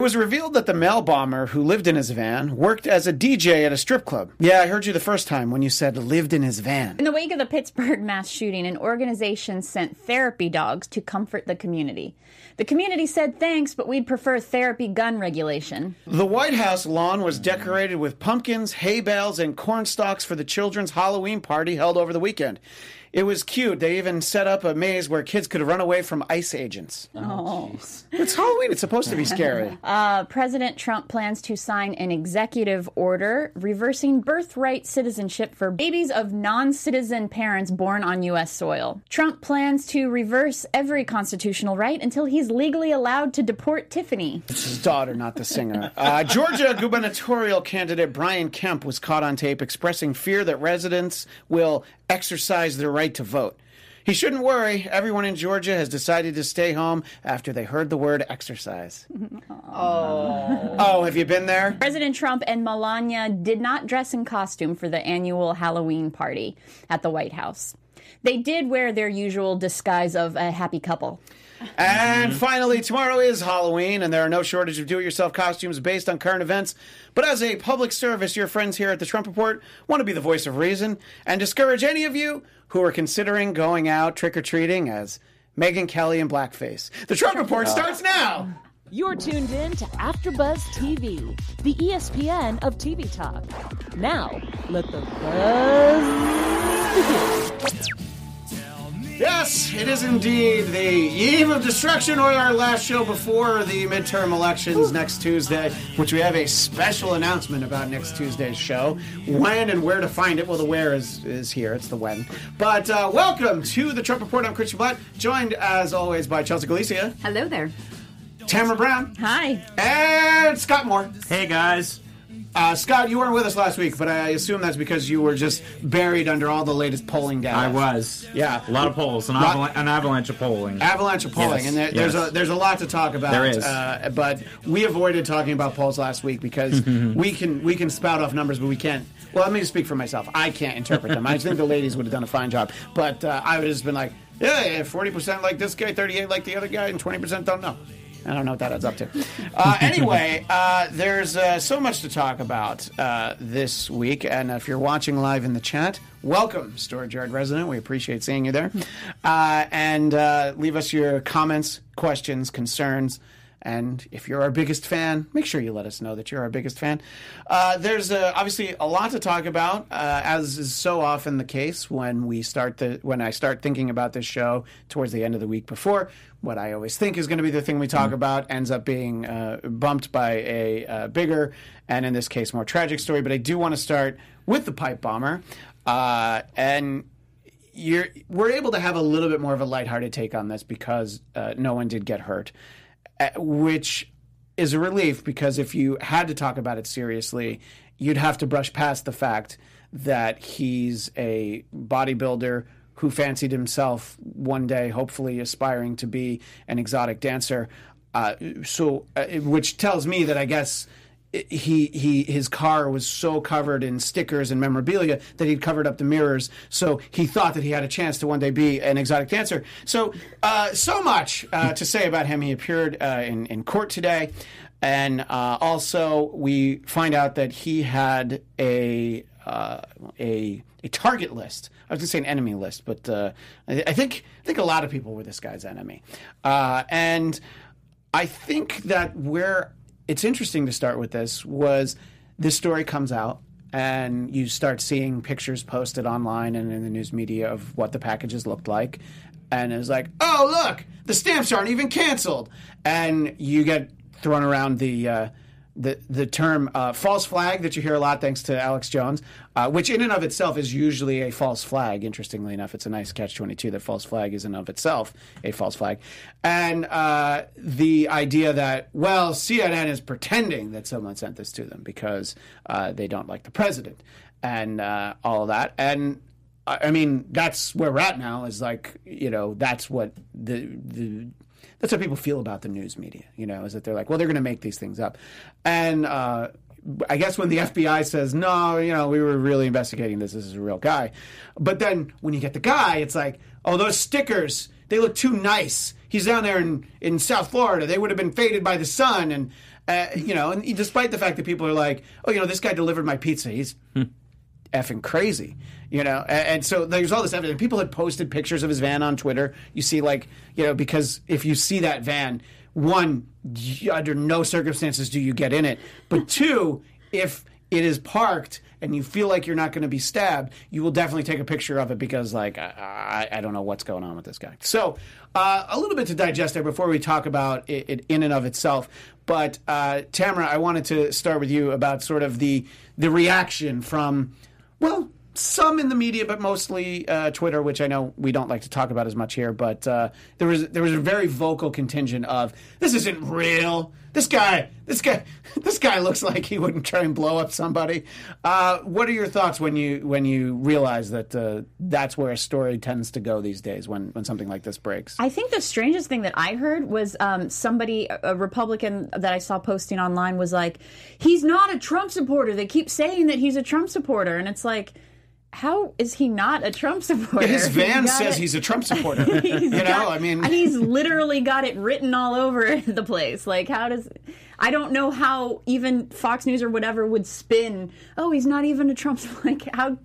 It was revealed that the mail bomber who lived in his van worked as a DJ at a strip club. Yeah, I heard you the first time when you said lived in his van. In the wake of the Pittsburgh mass shooting, an organization sent therapy dogs to comfort the community. The community said thanks, but we'd prefer therapy gun regulation. The White House lawn was decorated with pumpkins, hay bales, and corn stalks for the children's Halloween party held over the weekend. It was cute. They even set up a maze where kids could run away from ICE agents. Oh. It's Halloween. It's supposed to be scary. Uh, President Trump plans to sign an executive order reversing birthright citizenship for babies of non citizen parents born on U.S. soil. Trump plans to reverse every constitutional right until he's legally allowed to deport Tiffany. It's his daughter, not the singer. Uh, Georgia gubernatorial candidate Brian Kemp was caught on tape expressing fear that residents will exercise their right to vote. He shouldn't worry. Everyone in Georgia has decided to stay home after they heard the word exercise. oh. Oh, have you been there? President Trump and Melania did not dress in costume for the annual Halloween party at the White House. They did wear their usual disguise of a happy couple. And mm-hmm. finally, tomorrow is Halloween, and there are no shortage of do it yourself costumes based on current events. But as a public service, your friends here at the Trump Report want to be the voice of reason and discourage any of you who are considering going out trick or treating as Megyn Kelly in blackface. The Trump Report uh. starts now. You're tuned in to AfterBuzz TV, the ESPN of TV talk. Now, let the buzz begin. Yes, it is indeed the eve of destruction, or our last show before the midterm elections next Tuesday, which we have a special announcement about next Tuesday's show. When and where to find it? Well, the where is, is here, it's the when. But uh, welcome to the Trump Report. I'm Christian Blatt, joined as always by Chelsea Galicia, Hello there. Tamara Brown, Hi. and Scott Moore. Hey guys. Uh, Scott, you weren't with us last week, but I assume that's because you were just buried under all the latest polling data. I was. Yeah. A lot of polls, an, Lot- avalan- an avalanche of polling. Avalanche of polling, Yes, and there, there's a there's a lot to talk about. There is. uh, but we avoided talking about polls last week because we can we can spout off numbers, but we can't. Well, let me just speak for myself. I can't interpret them. I think the ladies would have done a fine job, but uh, I would have just been like, yeah, forty percent like this guy, thirty eight like the other guy, and twenty percent don't know. I don't know what that adds up to. Uh, anyway, uh, there's uh, so much to talk about uh, this week, and if you're watching live in the chat, welcome, Storage Yard resident. We appreciate seeing you there, uh, and uh, leave us your comments, questions, concerns. And if you're our biggest fan, make sure you let us know that you're our biggest fan. Uh, there's uh, obviously a lot to talk about, uh, as is so often the case when we start the when I start thinking about this show towards the end of the week before. What I always think is going to be the thing we talk about ends up being uh, bumped by a uh, bigger and in this case more tragic story. But I do want to start with the pipe bomber, uh, and you're we're able to have a little bit more of a lighthearted take on this because uh, no one did get hurt, uh, which is a relief because if you had to talk about it seriously, you'd have to brush past the fact that he's a bodybuilder who fancied himself one day, hopefully aspiring to be an exotic dancer. Uh, so, uh, which tells me that I guess he he his car was so covered in stickers and memorabilia that he'd covered up the mirrors. So he thought that he had a chance to one day be an exotic dancer. So uh, so much uh, to say about him. He appeared uh, in in court today, and uh, also we find out that he had a uh, a a target list. I was going to say an enemy list, but uh, I, I think I think a lot of people were this guy's enemy, uh, and I think that where it's interesting to start with this was this story comes out and you start seeing pictures posted online and in the news media of what the packages looked like. And it's like oh look the stamps aren't even canceled. And you get thrown around the uh, the the term uh, false flag that you hear a lot thanks to Alex Jones, uh, which in and of itself is usually a false flag. Interestingly enough, it's a nice catch twenty two that false flag is in of itself a false flag, and uh, the idea that well CNN is pretending that someone sent this to them because uh, they don't like the president and uh, all that and. I mean, that's where we're at now. Is like, you know, that's what the the that's how people feel about the news media. You know, is that they're like, well, they're going to make these things up, and uh, I guess when the FBI says no, you know, we were really investigating this. This is a real guy, but then when you get the guy, it's like, oh, those stickers, they look too nice. He's down there in in South Florida. They would have been faded by the sun, and Uh, you know, and despite the fact that people are like, oh, you know, this guy delivered my pizza. He's effing crazy, you know. And, and so there's all this evidence. People had posted pictures of his van on Twitter. You see, like, you know, because if you see that van, one, under no circumstances do you get in it. But two, if it is parked and you feel like you're not going to be stabbed, you will definitely take a picture of it because, like, I, I, I don't know what's going on with this guy. So, uh, a little bit to digest there before we talk about it, it in and of itself. But uh, Tamara, I wanted to start with you about sort of the the reaction from, well, some in the media, but mostly uh, Twitter, which I know we don't like to talk about as much here. But uh, there was there was a very vocal contingent of this isn't real. This guy, this guy, this guy looks like he wouldn't try and blow up somebody. Uh, what are your thoughts when you when you realize that uh, that's where a story tends to go these days when when something like this breaks? I think the strangest thing that I heard was um, somebody, a Republican that I saw posting online, was like, "He's not a Trump supporter." They keep saying that he's a Trump supporter, and it's like, how is he not a Trump supporter? His van got says it- he's a Trump supporter. He's you know, got- I mean, he's literally got it written all over the place. Like, how does? I don't know how even Fox News or whatever would spin. Oh, he's not even a Trump. Like, how?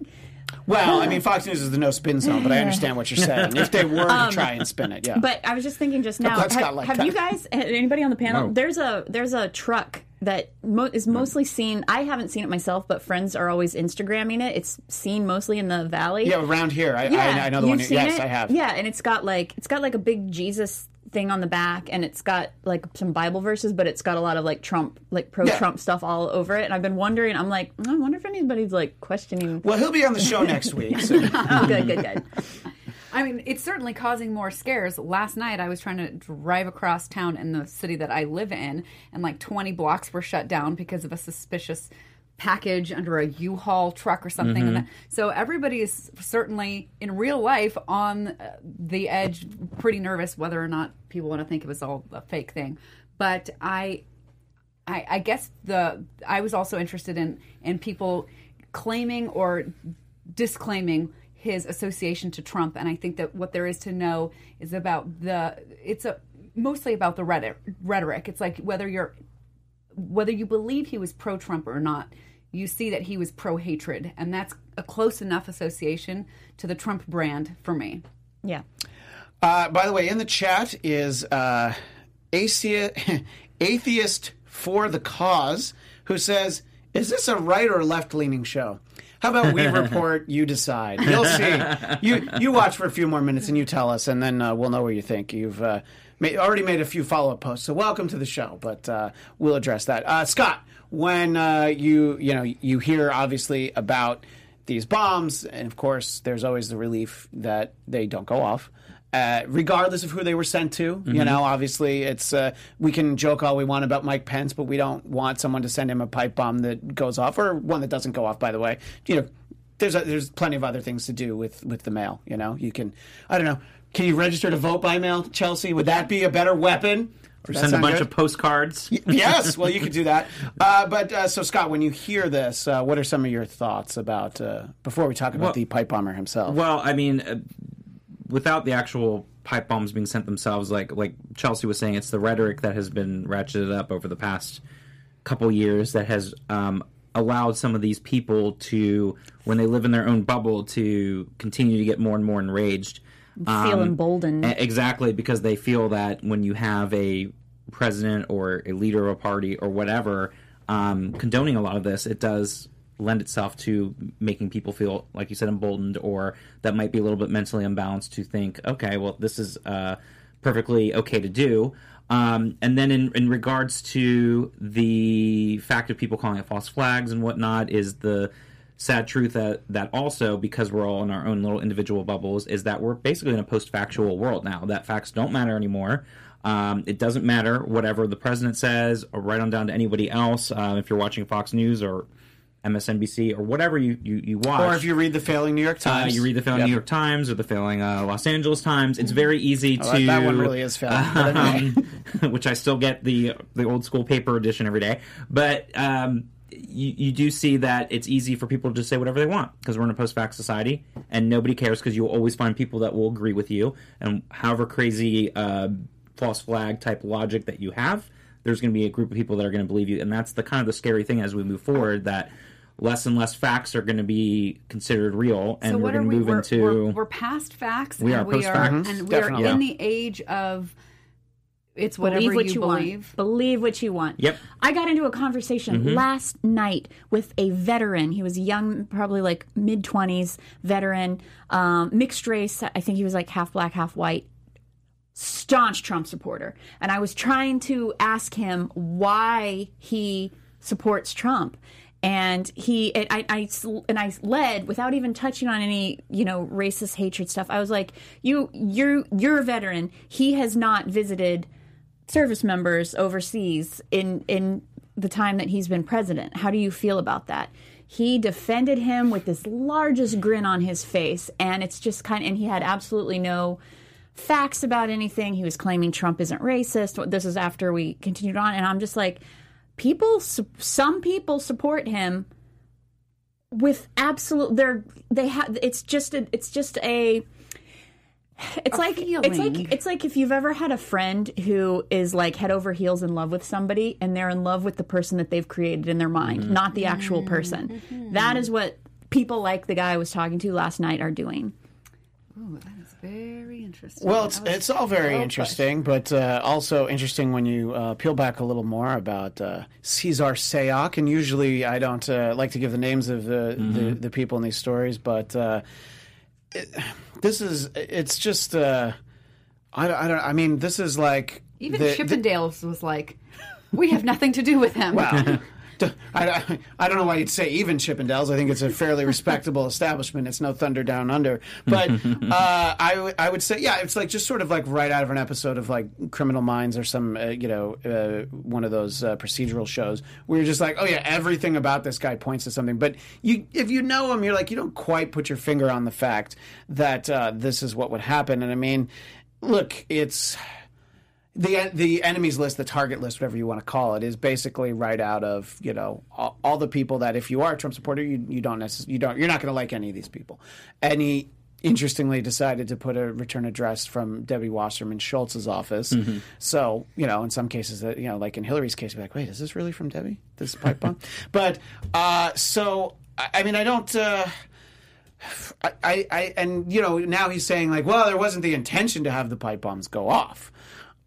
well, I mean, Fox News is the no spin zone, but I understand what you're saying. If they were to um, try and spin it, yeah. But I was just thinking just now. That's have like have you guys? Anybody on the panel? No. There's a there's a truck that mo- is mostly seen. I haven't seen it myself, but friends are always Instagramming it. It's seen mostly in the valley. yeah, around here, I, Yeah, I, I know the you've one. seen Yes, it? I have. Yeah, and it's got like it's got like a big Jesus thing on the back, and it's got like some Bible verses, but it's got a lot of like Trump, like pro Trump stuff all over it. And I've been wondering. I'm like, mm, I wonder if anybody's like questioning. Well, he'll be on the show next week. So. Oh, good, good, good. I mean, it's certainly causing more scares. Last night, I was trying to drive across town in the city that I live in, and like 20 blocks were shut down because of a suspicious package under a U-Haul truck or something. And that, so everybody is certainly in real life on uh, the edge, pretty nervous whether or not people want to think it was all a fake thing. But I, I, I guess the I was also interested in in people claiming or disclaiming his association to Trump, and I think that what there is to know is about the it's a mostly about the rhetoric. Rhetoric. It's like whether you're whether you believe he was pro Trump or not, you see that he was pro hatred, and that's a close enough association to the Trump brand for me. Yeah. Uh, by the way, in the chat is uh, athea- atheist for the cause who says, "Is this a right or left leaning show?" How about we report? You decide. You'll see. You you watch for a few more minutes and you tell us, and then uh, we'll know what you think. You've uh, made, already made a few follow up posts, so welcome to the show. But uh, we'll address that. Uh, Scott, when uh, you you know you hear obviously about these bombs, and of course, there's always the relief that they don't go off. Uh, regardless of who they were sent to, you know, obviously it's uh, we can joke all we want about Mike Pence, but we don't want someone to send him a pipe bomb that goes off or one that doesn't go off. By the way, you know, there's a, there's plenty of other things to do with with the mail. You know, you can I don't know, can you register to vote by mail, Chelsea? Would that be a better weapon? That Send a bunch good? of postcards. yes, well, you could do that. Uh, but uh, so, Scott, when you hear this, uh, what are some of your thoughts about uh, before we talk about Well- the pipe bomber himself? Well, I mean, uh, without the actual pipe bombs being sent themselves, like like Chelsea was saying, it's the rhetoric that has been ratcheted up over the past couple years that has um, allowed some of these people to, when they live in their own bubble, to continue to get more and more enraged. Feel emboldened. Exactly, because they feel that when you have a president or a leader of a party or whatever um, condoning a lot of this, it does lend itself to making people feel, like you said, emboldened or that might be a little bit mentally unbalanced to think, okay, well, this is uh, perfectly okay to do. Um, and then in, in regards to the fact of people calling it false flags and whatnot, is the sad truth that that also because we're all in our own little individual bubbles is that we're basically in a post-factual world now. That facts don't matter anymore. Um, it doesn't matter whatever the president says or right on down to anybody else. Uh, if you're watching fox news or msnbc or whatever you, you, you watch or if you read the failing New York uh, Times, you read the failing Yep. New York Times or the failing uh, Los Angeles Times. It's very easy Oh, to that, that one really is failing. Um, which I still get the the old school paper edition every day. But um, you, you do see that it's easy for people to just say whatever they want because we're in a post fact society and nobody cares because you'll always find people that will agree with you and however crazy uh, false flag type logic that you have. there's going to be a group of people that are going to believe you, and that's the kind of the scary thing as we move forward that less and less facts are going to be considered real, and so we're going to we? move We're, into we're, we're past facts. We and are we are, post-facts. and we Definitely. are in the age of it's whatever believe what you, you, believe. want. Believe what you want. Yep. I got into a conversation last night with a veteran. He was young, probably like mid twenties, veteran, um, mixed race. I think he was like half black, half white. Staunch Trump supporter, and I was trying to ask him why he supports Trump. And he, and I, I, and I led without even touching on any, you know, racist hatred stuff. I was like, "You, you're, you're a veteran. He has not visited service members overseas in in the time that he's been president. How do you feel about that? He defended him with this largest grin on his face, and it's just kind of, and he had absolutely no facts about anything. He was claiming Trump isn't racist. This is after we continued on, and I'm just like, people, some people support him with absolute. They're they have. It's just a. It's just a. It's like it's like it's like if you've ever had a friend who is like head over heels in love with somebody and they're in love with the person that they've created in their mind, mm-hmm. not the actual person. Mm-hmm. That is what people like the guy I was talking to last night are doing. Ooh, that is very interesting. Well, it's was it's all very so interesting, but uh, also interesting when you uh, peel back a little more about uh, Cesar Sayoc. And usually, I don't uh, like to give the names of the, the, the people in these stories, but uh, it, this is it's just uh, I, I don't I mean this is like Even the- the- was like, we have nothing to do with him. Wow. I, I- don't know why you'd say even Chippendales. I think it's a fairly respectable establishment. It's no Thunder Down Under. But uh, I, w- I would say, yeah, it's like just sort of like right out of an episode of like Criminal Minds or some, uh, you know, uh, one of those uh, procedural shows where you're just like, oh yeah, everything about this guy points to something. But you, if you know him, you're like, you don't quite put your finger on the fact that uh, this is what would happen. And I mean, look, it's the the enemies list, the target list, whatever you want to call it, is basically right out of you know all, all the people that if you are a Trump supporter, you you don't necessarily you don't you're not going to like any of these people. And he interestingly decided to put a return address from Debbie Wasserman Schultz's office. So you know, in some cases, that you know, like in Hillary's case, like, wait, is this really from Debbie? This pipe bomb? but uh, so I, I mean, I don't. Uh, I, I, I, and you know, now he's saying like, well, there wasn't the intention to have the pipe bombs go off,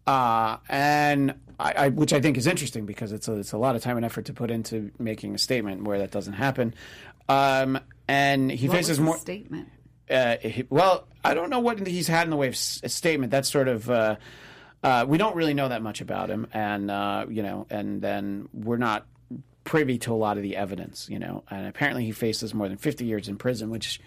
uh, and I, I, which I think is interesting because it's a, it's a lot of time and effort to put into making a statement where that doesn't happen. Um, and he What faces more. statement. Uh, he, well, I don't know what he's had in the way of s- a statement. That's sort of. Uh, uh, we don't really know that much about him, and uh, you know, and then we're not privy to a lot of the evidence, you know. And apparently, he faces more than fifty years in prison, which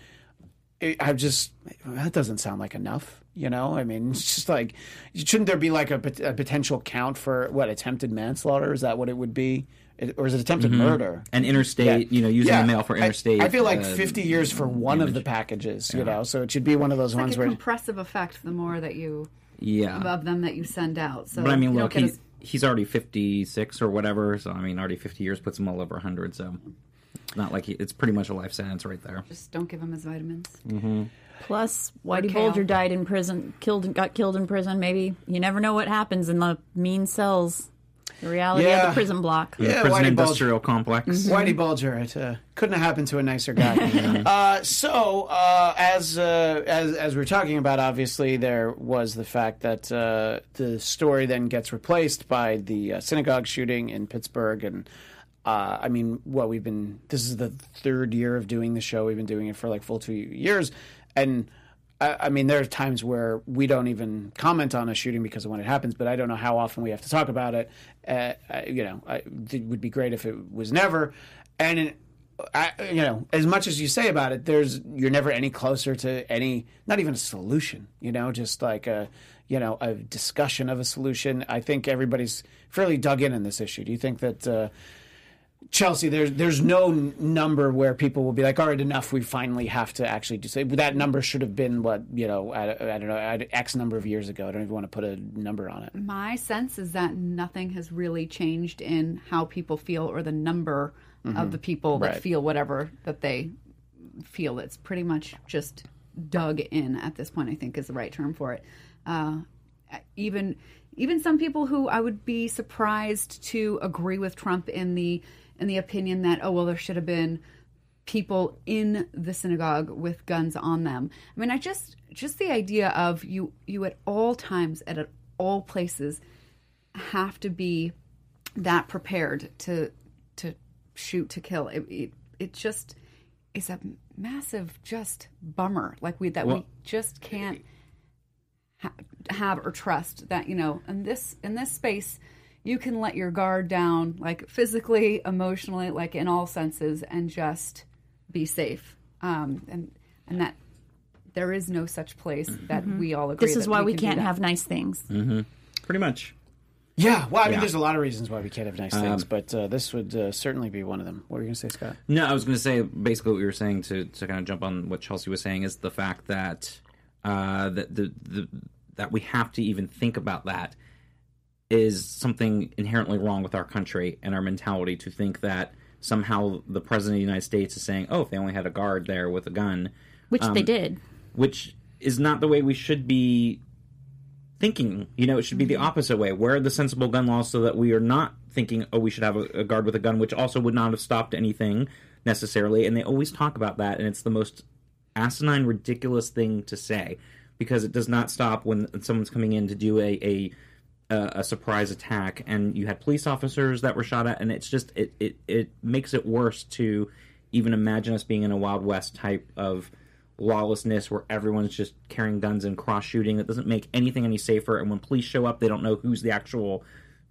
I I just that doesn't sound like enough, you know. I mean, it's just like shouldn't there be like a, a potential count for what attempted manslaughter? Is that what it would be, It- or is it attempted murder? and interstate, you know, using Yeah. the mail for interstate. I, feel like uh, 50 years for one of the packages, you know, so it should be one of those Like ones a where. compressive effect the more that you yeah. of them that you send out. So But I mean, look, get he's, he's already 56 or whatever. So, I mean, already 50 years puts him all over 100. So, it's not like he, it's pretty much a life sentence right there. just don't give him his vitamins. Plus, Whitey. Bulger died in prison, killed, got killed in prison. Maybe you never know what happens in the mean cells. The reality of the prison block. Yeah, Prison Whitey Bulger. industrial complex. Whitey Bulger. It uh, couldn't have happened to a nicer guy. uh, so, uh, as uh, as as we are talking about, obviously there was the fact that uh, the story then gets replaced by the uh, synagogue shooting in Pittsburgh, and uh, I mean, what we've been. This is the third year of doing the show. We've been doing it for like full two years, and. I I mean, there are times where we don't even comment on a shooting because of when it happens, but I don't know how often we have to talk about it. Uh, I- you know, I, it would be great if it was never. And it, I, you know, as much as you say about it, there's you're never any closer to any, not even a solution. You know, just like a, you know, a discussion of a solution. I think everybody's fairly dug in in this issue. Do you think that? Uh, Chelsea, there's there's no number where people will be like, all right, enough. We finally have to actually do something. That number should have been what you know. I, I don't know, X number of years ago. I don't even want to put a number on it. My sense is that nothing has really changed in how people feel or the number of the people that Right. feel whatever that they feel. It's pretty much just dug in at this point. I think is the right term for it. Uh, even even some people who I would be surprised to agree with Trump in the in the opinion that oh well there should have been people in the synagogue with guns on them. I mean, I just just the idea of you you at all times and at all places have to be that prepared to to shoot to kill. It it, it just is a massive just bummer like we that we just can't ha- have or trust that you know in this in this space you can let your guard down like physically emotionally like in all senses and just be safe um and and that there is no such place that we all agree This is that why we, can do can't that. have nice things. Pretty much. Yeah, well, I mean, Yeah. there's a lot of reasons why we can't have nice things, but uh, this would uh, certainly be one of them. What were you going to say, Scott? No, I was going to say basically what you were saying to, to kind of jump on what Chelsea was saying is the fact that uh, that the, the that we have to even think about that is something inherently wrong with our country and our mentality to think that somehow the president of the United States is saying, "Oh, if they only had a guard there with a gun," Which Um, they did. which is not the way we should be thinking. You know, it should be Mm-hmm. the opposite way. Where are the sensible gun laws so that we are not thinking, oh, we should have a, a guard with a gun, which also would not have stopped anything necessarily. And they always talk about that, and it's the most asinine, ridiculous thing to say because it does not stop when someone's coming in to do a a, a, surprise attack, and you had police officers that were shot at, and it's just it it it makes it worse to even imagine us being in a Wild West type of lawlessness where everyone's just carrying guns and cross shooting. That doesn't make anything any safer. And when police show up, they don't know who's the actual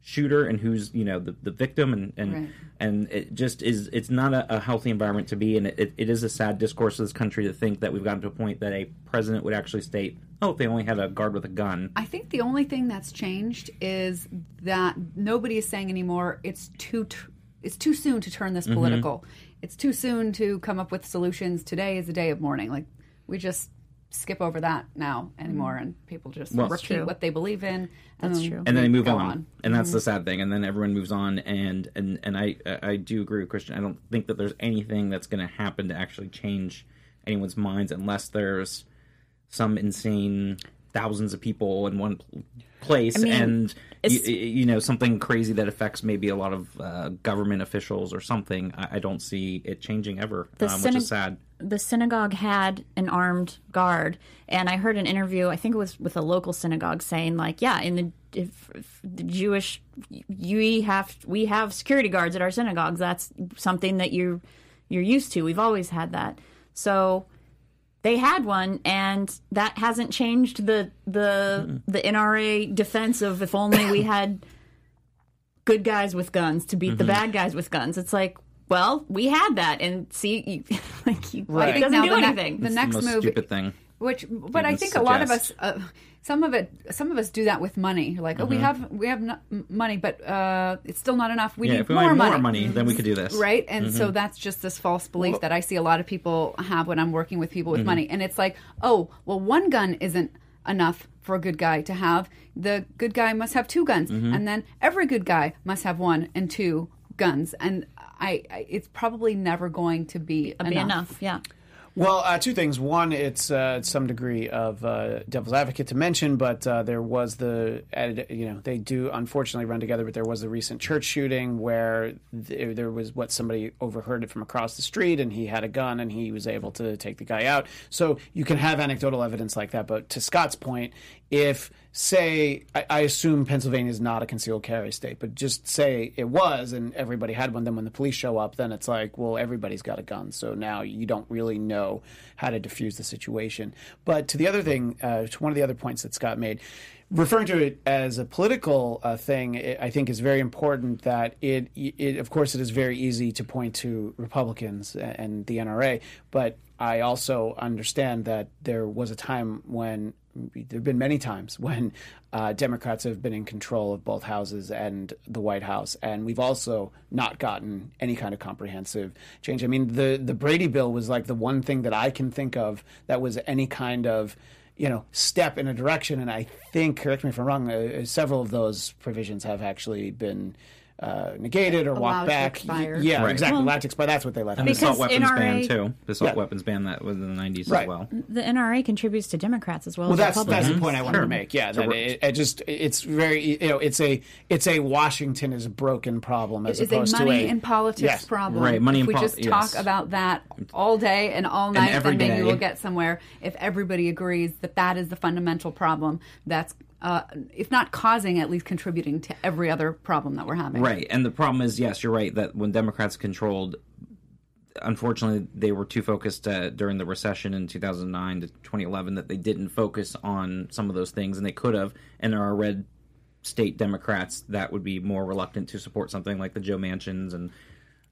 shooter and who's you know the, the victim and and Right. and it just is it's not a, a healthy environment to be in it, it is a sad discourse of this country to think that we've gotten to a point that a president would actually state oh if they only had a guard with a gun I think the only thing that's changed is that nobody is saying anymore it's too t- it's too soon to turn Mm-hmm. this political. It's too soon to come up with solutions. Today is a day of mourning. Like we just skip over that now anymore, and people just Well- repeat True. what they believe in. And That's then true. and then they move go on, and that's the sad thing. And then everyone moves on. And and and i i do agree with christian. I don't think that there's anything that's going to happen to actually change anyone's minds unless there's some insane thousands of people in one pl- place mean, and you, you know something crazy that affects maybe a lot of uh, government officials or something. I, I don't see it changing ever The um, which is sad the synagogue had an armed guard and i heard an interview i think it was with a local synagogue saying like yeah in the if, if the jewish we have we have security guards at our synagogues. That's something that you're you're used to. We've always had that. So they had one and that hasn't changed the the the nra defense of if only we had good guys with guns to beat Mm-hmm. the bad guys with guns. It's like well we had that and see you, like you, Right. it doesn't Now do the ne- anything the It's next the most move stupid thing Which, but I even think a lot of us, uh, some of it, some of us do that with money. You're like, oh, we have we have no, money, but uh, it's still not enough. We Mm-hmm. yeah need if we more money. more money then we could do this right? And Mm-hmm. so that's just this false belief that I see a lot of people have when I'm working with people with Mm-hmm. money, and it's like, oh, well, one gun isn't enough for a good guy to have. The good guy must have two guns, Mm-hmm. and then every good guy must have one and two guns, and I, I it's probably never going to be be enough yeah Well, uh, two things. One, it's uh, some degree of uh, devil's advocate to mention, but uh, there was the, you know, they do unfortunately run together, but there was the recent church shooting where th- there was what somebody overheard it from across the street and he had a gun and he was able to take the guy out. So you can have anecdotal evidence like that. But to Scott's point, if, say, I, I assume Pennsylvania is not a concealed carry state, but just say it was and everybody had one, then when the police show up, then it's like, well, everybody's got a gun. So now you don't really know how to defuse the situation. But to the other thing, uh, to one of the other points that Scott made, referring to it as a political uh, thing, it, I think is very important that it, it, of course, it is very easy to point to Republicans and the NRA, but I also understand that there was a time when there have been many times when uh, Democrats have been in control of both houses and the White House, and we've also not gotten any kind of comprehensive change. I mean, the the Brady bill was like the one thing that I can think of that was any kind of you know step in a direction, and I think, correct me if I'm wrong, uh, several of those provisions have actually been uh, negated or Allowed walked back. expire. Yeah, Right. exactly. Well- allowed to expire. That's what they let And the assault weapons NRA ban too. The assault Yeah. weapons ban that was in the nineties Right. as well. The NRA contributes to Democrats as well Well, as that's that's the point I wanted to make. Yeah, that it, it just it's very you know it's a it's a Washington is a broken problem as It's a money to a and politics Yes. problem. Right, money if and we pol- just yes. talk about that all day and all night, every then maybe day. we'll get somewhere. If everybody agrees that that is the fundamental problem, that's uh, if not causing, at least contributing to every other problem that we're having. Right, and the problem is, yes, you're right that when Democrats controlled, unfortunately, they were too focused uh, during the recession in 2009 to 2011 that they didn't focus on some of those things, and they could have. And there are red state Democrats that would be more reluctant to support something like the Joe Manchins and.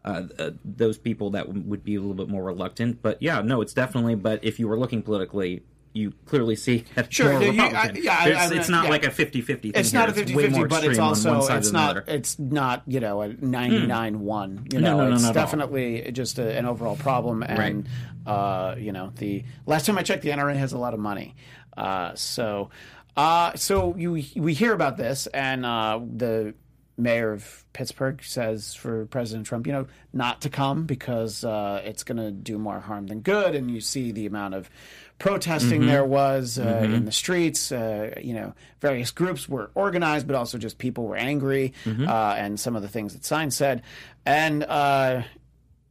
Uh, uh, those people that w- would be a little bit more reluctant, but yeah, no, it's definitely. But if you were looking politically, you clearly see that Sure, more you- I- yeah, I- it's not yeah. like a 50-50 thing It's here. not a way 50-50, more but it's on also one side it's not it's not you know a 99-1. You know, no, no, it's not at all. definitely just a, an overall problem. And uh, you know, the last time I checked, the NRA has a lot of money. Uh, so, uh, so you we hear about this, and uh, the mayor of Pittsburgh says for President Trump, you know, not to come because uh, it's going to do more harm than good. And you see the amount of protesting there was uh, in the streets. Uh, you know, various groups were organized, but also just people were angry, uh, and some of the things that signs said. And uh,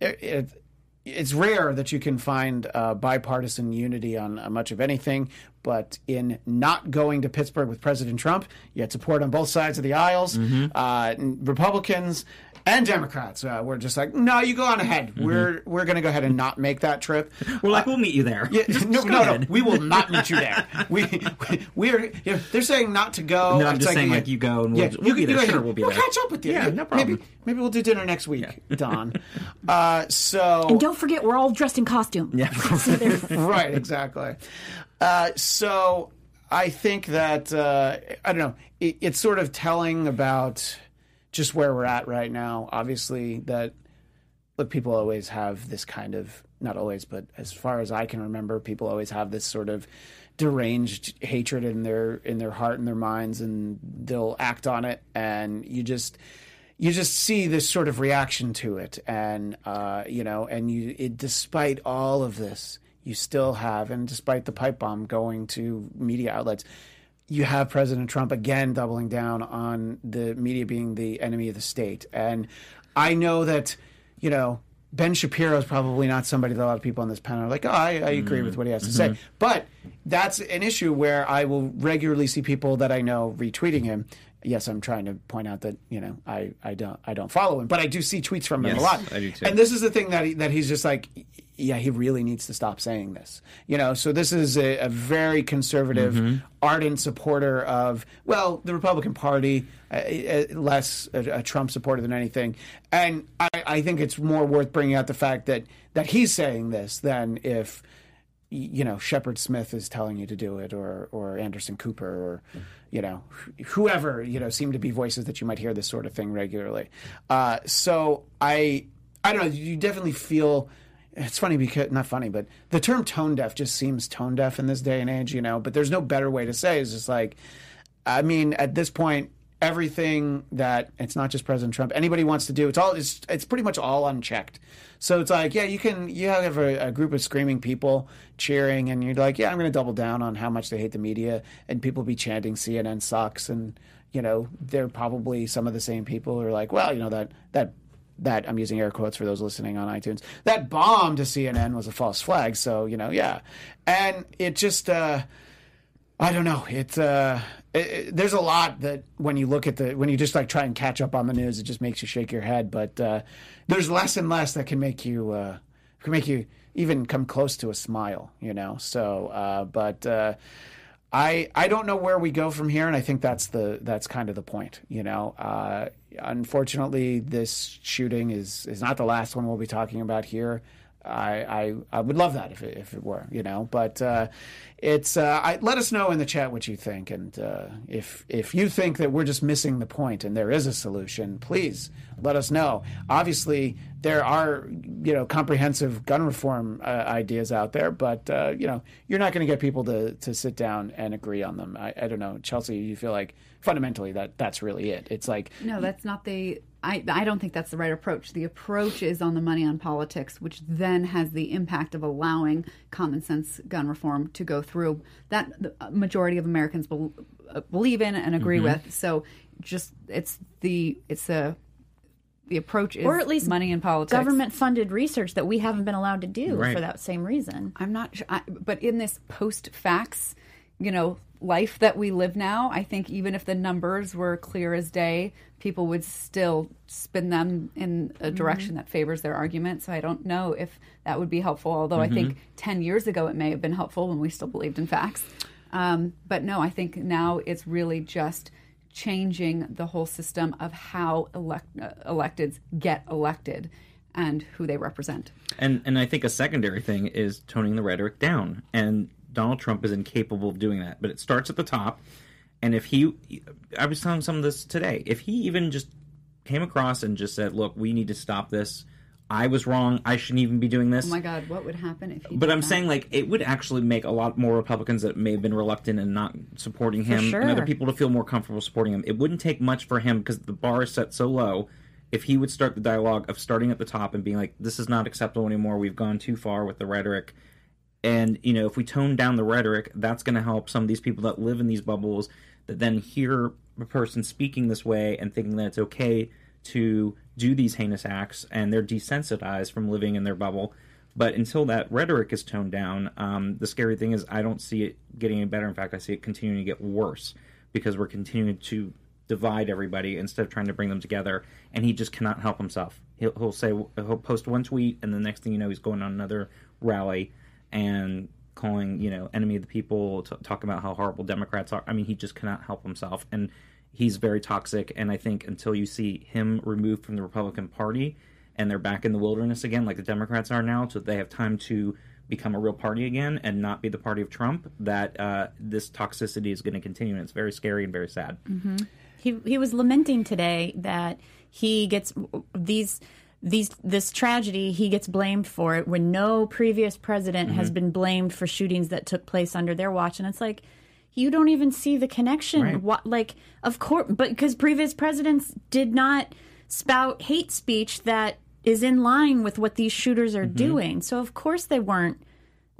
it, it, it's rare that you can find uh, bipartisan unity on uh, much of anything, but in not going to Pittsburgh with President Trump, you had support on both sides of the aisles. Uh, Republicans and Democrats uh, were just like, "No, you go on ahead. We're we're going to go ahead and not make that trip." We're like, we'll meet you there. Yeah, Just- no, just go no, no, we will not meet you there. We, we we're you know, they're saying not to go. No, I'm It's just saying, like, you go and we'll- we'll you- be you there. go Sure, ahead. we'll be We'll there. catch up with you. Yeah, no problem. Maybe maybe we'll do dinner next week, Don. Uh, so And don't forget, we're all dressed in costume. Yeah. right, exactly. Uh, so I think that uh, I don't know. It, it's sort of telling about just where we're at right now. Obviously, that look, people always have this kind of not always, but as far as I can remember, people always have this sort of deranged hatred in their in their heart and their minds, and they'll act on it, and you just you just see this sort of reaction to it, and uh, you know, and you, it, despite all of this, you still have, and despite the pipe bomb going to media outlets, you have President Trump again doubling down on the media being the enemy of the state, and I know that, you know. Ben Shapiro is probably not somebody that a lot of people on this panel are like, oh, I, I agree with what he has to mm-hmm. say. Mm-hmm. But that's an issue where I will regularly see people that I know retweeting him. Yes, I'm trying to point out that you know I, I don't I don't follow him, but I do see tweets from him a lot. I do too. And this is the thing that he, that he's just like, yeah, he really needs to stop saying this. You know, so this is a, a very conservative, Mm-hmm. ardent supporter of well, the Republican Party, uh, uh, less a, a Trump supporter than anything. And I, I think it's more worth bringing out the fact that that he's saying this than if you know Shepard Smith is telling you to do it, or or Anderson Cooper, or you know wh- whoever you know seem to be voices that you might hear this sort of thing regularly. Uh, so I I don't know. You definitely feel. It's funny because not funny, but the term tone deaf just seems tone deaf in this day and age, you know. But there's no better way to say. it. It's just like, I mean, at this point, everything that it's not just President Trump. Anybody wants to do it's all it's it's pretty much all unchecked. So it's like, yeah, you can you have a, a group of screaming people cheering, and you're like, yeah, I'm going to double down on how much they hate the media, and people be chanting CNN sucks, and you know they're probably some of the same people who are like, well, you know that that that I'm using air quotes for those listening on iTunes. That bomb to CNN was a false flag. So you know, yeah, and it just. uh I don't know. It's uh, it, it- there's a lot that when you look at the when you just like try and catch up on the news, it just makes you shake your head. But uh, there's less and less that can make you uh, can make you even come close to a smile. You know. So, uh, but uh, I I don't know where we go from here, and I think that's the that's kind of the point. You know. Uh, unfortunately, this shooting is is not the last one we'll be talking about here. I, I I would love that if it, if it were, you know. But uh, it's uh, I, let us know in the chat what you think, and uh, if if you think that we're just missing the point and there is a solution, please let us know. Obviously, there are you know comprehensive gun reform uh, ideas out there, but uh, you know you're not going to get people to to sit down and agree on them. I, I don't know, Chelsea. You feel like fundamentally that that's really it. It's like No, that's not the I, I don't think that's the right approach. The approach is on the money on politics, which then has the impact of allowing common sense gun reform to go through that the majority of Americans bel uh, believe in and agree Mm-hmm. with. So just it's the it's a the approach is or at least money in politics. government funded research that we haven't been allowed to do Right. for that same reason. I'm not sure, I, but in this post facts, you know, life that we live now, I think even if the numbers were clear as day, people would still spin them in a direction that favors their argument. So I don't know if that would be helpful. Although I think 10 years ago it may have been helpful when we still believed in facts. Um, but no, I think now it's really just changing the whole system of how elect, uh, electeds get elected and who they represent. And and I think a secondary thing is toning the rhetoric down. And Donald Trump is incapable of doing that. But it starts at the top. And if he, I was telling some of this today, if he even just came across and just said, "Look, we need to stop this. I was wrong. I shouldn't even be doing this." Oh my God, what would happen if he But I'm that? saying like it would actually make a lot more Republicans that may have been reluctant and not supporting him sure. and other people to feel more comfortable supporting him. It wouldn't take much for him because the bar is set so low. If he would start the dialogue of starting at the top and being like, "This is not acceptable anymore. We've gone too far with the rhetoric," and you know, if we tone down the rhetoric, that's going to help some of these people that live in these bubbles that then hear a person speaking this way and thinking that it's okay to do these heinous acts and they're desensitized from living in their bubble. But until that rhetoric is toned down, um, the scary thing is I don't see it getting any better. In fact, I see it continuing to get worse because we're continuing to divide everybody instead of trying to bring them together. And he just cannot help himself. He'll, he'll say he'll post one tweet, and the next thing you know, he's going on another rally and calling you know enemy of the people, t- talking about how horrible Democrats are. I mean, he just cannot help himself, and he's very toxic. And I think until you see him removed from the Republican Party and they're back in the wilderness again, like the Democrats are now, so they have time to become a real party again and not be the party of Trump, that uh, this toxicity is going to continue, and it's very scary and very sad. He he was lamenting today that he gets these these this tragedy he gets blamed for it when no previous president has Mm-hmm. been blamed for shootings that took place under their watch and it's like you don't even see the connection Right. what like of course but because previous presidents did not spout hate speech that is in line with what these shooters Mm-hmm. are doing so of course they weren't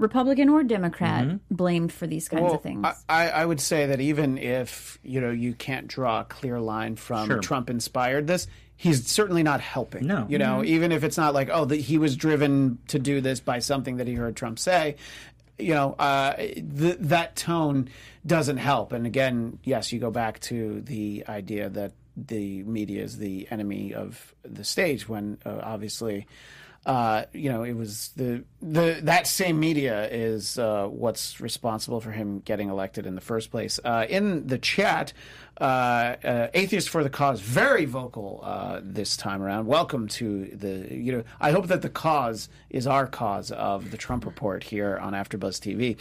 republican or democrat Mm-hmm. blamed for these kinds Well, of things I, I would say that even if you know you can't draw a clear line from Sure. Trump inspired this, he's certainly not helping. No. you know, even if it's not like oh that he was driven to do this by something that he heard Trump say. You know, uh, th- that tone doesn't help. And again, yes, you go back to the idea that the media is the enemy of the state when uh, obviously uh, you know, it was the the that same media is uh, what's responsible for him getting elected in the first place. Uh, in the chat, uh, uh, atheist for the cause, very vocal this time around. Welcome to the you know. I hope that the cause is our cause of the Trump report here on AfterBuzz TV,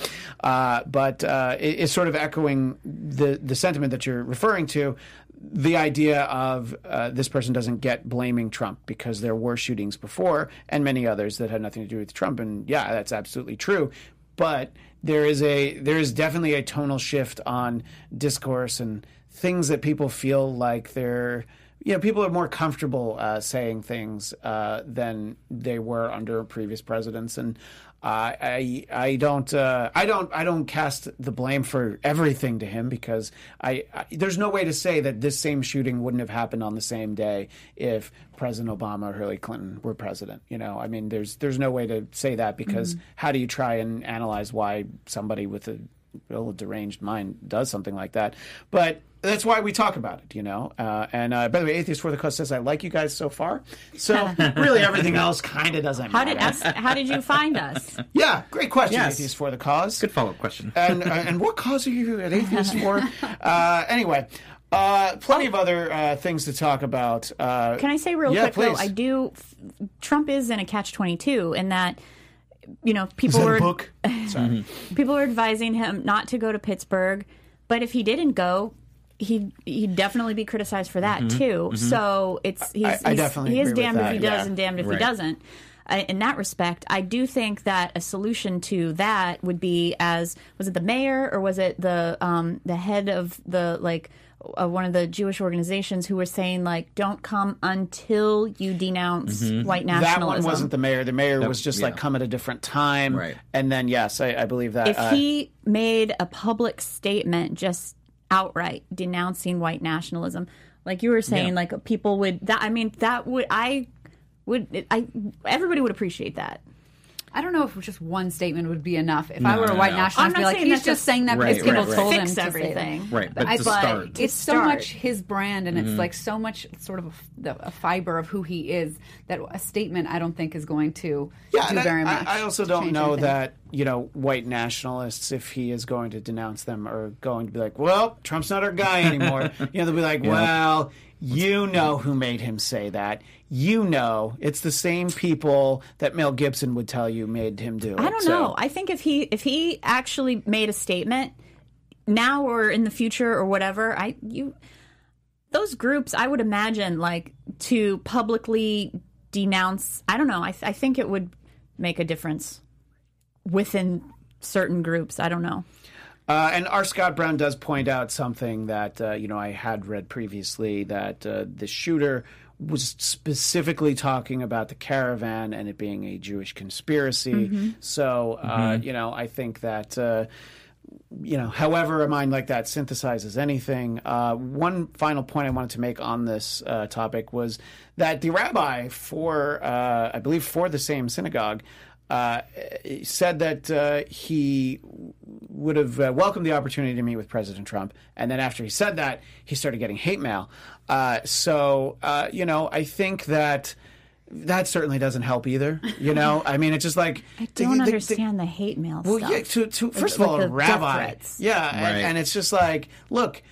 but it, it's sort of echoing the the sentiment that you're referring to the idea of uh, this person doesn't get blaming Trump because there were shootings before and many others that had nothing to do with Trump. And yeah, that's absolutely true. But there is a there is definitely a tonal shift on discourse and things that people feel like they're you know people are more comfortable uh, saying things uh, than they were under previous presidents and uh, I I don't uh, I don't I don't cast the blame for everything to him because I, I there's no way to say that this same shooting wouldn't have happened on the same day if President Obama or Hillary Clinton were president. You know, I mean, there's there's no way to say that because how do you try and analyze why somebody with a real deranged mind does something like that? But that's why we talk about it, you know. Uh, and uh, by the way, Atheist for the Cause says I like you guys so far. So really, everything else kind of doesn't how matter. did us, how did you find us Yeah, great question, Yes. Atheist for the Cause. Good follow up question. And, uh, and what cause are you at Atheist for? Uh, anyway, uh, plenty of other uh, things to talk about. Uh, Can I say real yeah, quick though? please. I do. Trump is in a catch twenty two in that you know Is people that were a book? People were advising him not to go to Pittsburgh, but if he didn't go. He'd, he'd definitely be criticized for that too. So it's he's, I- I he's definitely he is damned if he does yeah. and damned if Right. he doesn't. Uh, in that respect, I do think that a solution to that would be as was it the mayor or was it the um, the head of the like uh, one of the Jewish organizations who were saying like, "Don't come until you denounce white nationalism." That nationalism." one wasn't the mayor. The mayor was just like come at a different time. Right. And then yes, I, I believe that. if uh, he made a public statement just outright denouncing white nationalism like you were saying like people would that i mean that would i would i everybody would appreciate that I don't know if just one statement would be enough. If I were a white no. nationalist, I'm I'd be not like, saying he's that's just saying that Right, because people right, right. told him Fix to say everything. that. Right, but I- to start. it's so start. much his brand, and it's mm-hmm. like so much sort of a, a fiber of who he is that a statement I don't think is going to yeah, do very I, much. I also don't know anything. that you know white nationalists, if he is going to denounce them, are going to be like, "Well, Trump's not our guy anymore." you know, they'll be like, "Well, you know who made him say that. You know, it's the same people that Mel Gibson would tell you made him do it." i don't So- know i think if he if he actually made a statement now or in the future or whatever i you those groups i would imagine like to publicly denounce i don't know i, I think it would make a difference within certain groups i don't know Uh, and R. Scott Brown does point out something that uh, you know I had read previously that uh, the shooter was specifically talking about the caravan and it being a Jewish conspiracy. So uh, you know I think that. Uh, you know, however a mind like that synthesizes anything. Uh, one final point I wanted to make on this uh, topic was that the rabbi for, uh, I believe, for the same synagogue, uh, said that uh, he would have uh, welcomed the opportunity to meet with President Trump, and then after he said that, he started getting hate mail. Uh, so, uh, you know, I think that. That certainly doesn't help either. You know, I mean, it's just like i don't the- the- understand the hate mail well, stuff yeah. To, to first Like of all, the a death rabbi. threats. Yeah, and, and it's just like, look,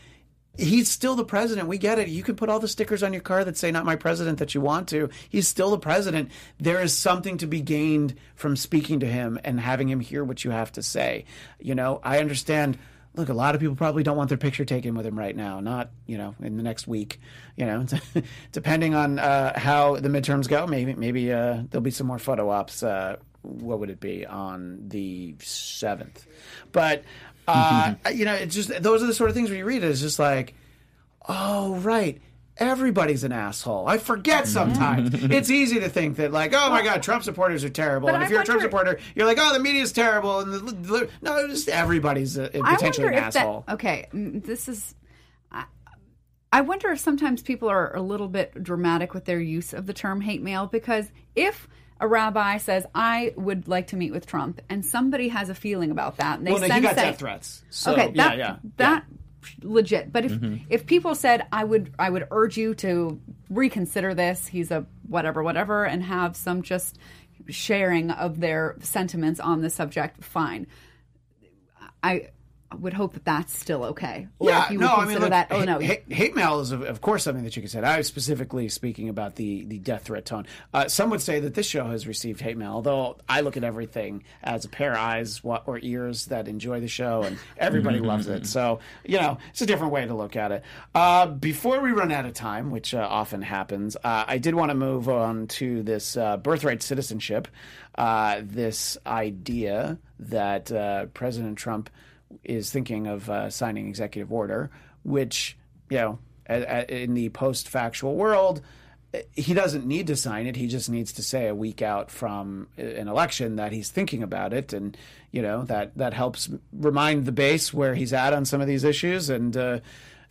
he's still the president. We get it. You can put all the stickers on your car that say "Not my president" that you want to. He's still the president. There is something to be gained from speaking to him and having him hear what you have to say. You know, I understand. Look, a lot of people probably don't want their picture taken with him right now. Not, you know, in the next week. You know, depending on uh, how the midterms go, maybe maybe uh, there'll be some more photo ops. Uh, what would it be on the seventh? But uh, you know, it's just those are the sort of things where you read it. It's just like, oh right. Everybody's an asshole. I forget sometimes. it's easy to think that, like, oh my God, Trump supporters are terrible. But And if I you're a Trump supporter, you're like, oh, the media's terrible. And the, the, no, just everybody's uh, I potentially an if that- asshole. okay, mm, this is. I, I wonder if sometimes people are a little bit dramatic with their use of the term hate mail because if a rabbi says, "I would like to meet with Trump," and somebody has a feeling about that, and they well, send he got say, death threats. So, okay, yeah, that yeah. that legit. But if mm-hmm. if people said, "I would I would urge you to reconsider this," he's a whatever whatever, and have some just sharing of their sentiments on the subject, fine. I would hope that that's still okay. Or Yeah, if you no, would I consider mean, look, that. Oh hate, no, hate, hate mail is of, of course something that you can say. I was specifically speaking about the the death threat tone. Uh, some would say that this show has received hate mail, although I look at everything as a pair of eyes or ears that enjoy the show, and everybody loves it. So you know, it's a different way to look at it. Uh, before we run out of time, which uh, often happens, uh, I did want to move on to this uh, birthright citizenship, uh, this idea that uh, President Trump is thinking of uh, signing executive order, which you know, a, a, in the post-factual world, eh, he doesn't need to sign it. He just needs to say a week out from an election that he's thinking about it, and you know that that helps remind the base where he's at on some of these issues, and uh,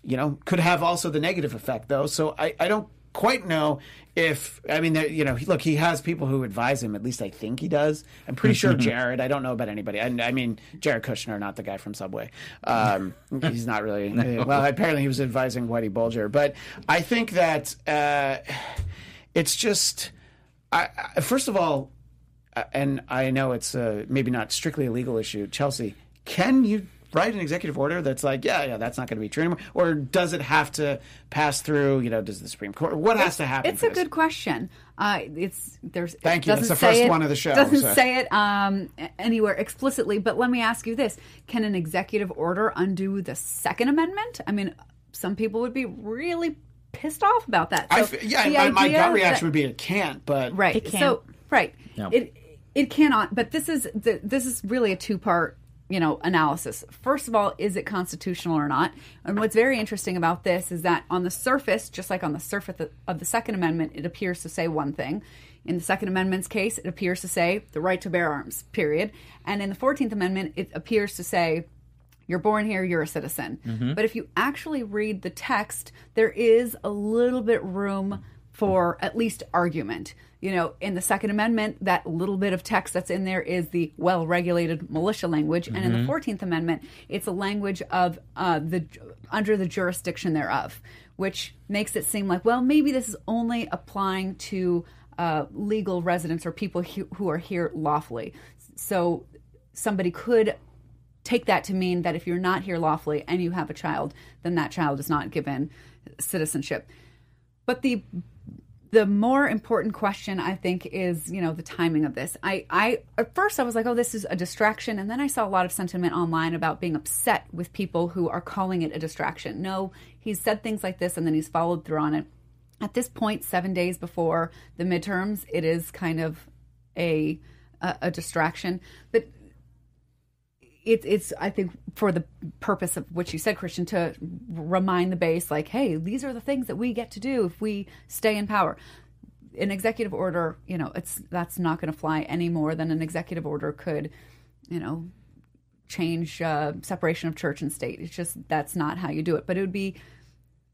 you know could have also the negative effect though. So I, I don't quite know if I mean you know look he has people who advise him at least I think he does. I'm pretty sure Jared I don't know about anybody. I, I mean Jared Kushner not the guy from Subway. Um, he's not really well apparently he was advising Whitey Bulger. But I think that uh, it's just I, I, first of all uh, and I know it's uh, maybe not strictly a legal issue Chelsea can you write an executive order that's like yeah yeah that's not going to be true anymore or does it have to pass through you know does the Supreme Court what has to happen It's a this? good question. Uh, it's there's. Thank it you. That's the first it- one of the show, Doesn't so. say it um, anywhere explicitly. But let me ask you this: Can an executive order undo the Second Amendment? I mean, some people would be really pissed off about that. So f- yeah my, my gut reaction that- would be it can't but right. It can't. So right, No. it it cannot. But this is the, this is really a two part you know, analysis. First of all, is it constitutional or not? And what's very interesting about this is that on the surface, just like on the surface of the Second Amendment, it appears to say one thing. In the Second Amendment's case, it appears to say the right to bear arms, period. And in the 14th Amendment, it appears to say you're born here, you're a citizen. Mm-hmm. But if you actually read the text, there is a little bit room for at least argument. You know, in the Second Amendment, that little bit of text that's in there is the well regulated militia language. And in the 14th Amendment, it's a language of uh, the under the jurisdiction thereof, which makes it seem like, well, maybe this is only applying to uh, legal residents or people hu- who are here lawfully. So somebody could take that to mean that if you're not here lawfully and you have a child, then that child is not given citizenship. But the the more important question I think is, you know, the timing of this. I, I at first I was like, oh, this is a distraction, and then I saw a lot of sentiment online about being upset with people who are calling it a distraction. No, he's said things like this and then he's followed through on it. At this point, seven days before the midterms, it is kind of a a, a distraction. But it's it's I think for the purpose of what you said, Christian, to remind the base, like, hey, these are the things that we get to do if we stay in power. An executive order, you know, it's that's not going to fly any more than an executive order could, you know, change uh, separation of church and state. It's just that's not how you do it. But it would be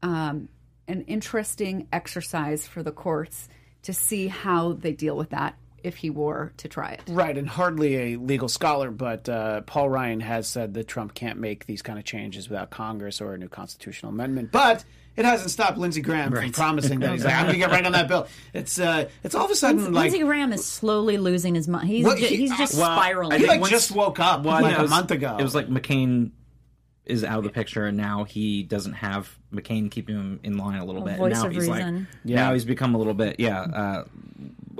um, an interesting exercise for the courts to see how they deal with that if he were to try it. Right, and hardly a legal scholar, but uh, Paul Ryan has said that Trump can't make these kind of changes without Congress or a new constitutional amendment. But it hasn't stopped Lindsey Graham from promising that he's like, I'm going to get right on that bill. It's uh, it's all of a sudden like Lindsey Graham is slowly losing his mind. He's, Well, ju- he- he's just well, spiraling. I he like once- just woke up Well, like no, it a was- month ago. It was like McCain is out of the picture, and now he doesn't have McCain keeping him in line a little bit. voice and now of he's reason. like, Yeah. now he's become a little bit, yeah, uh,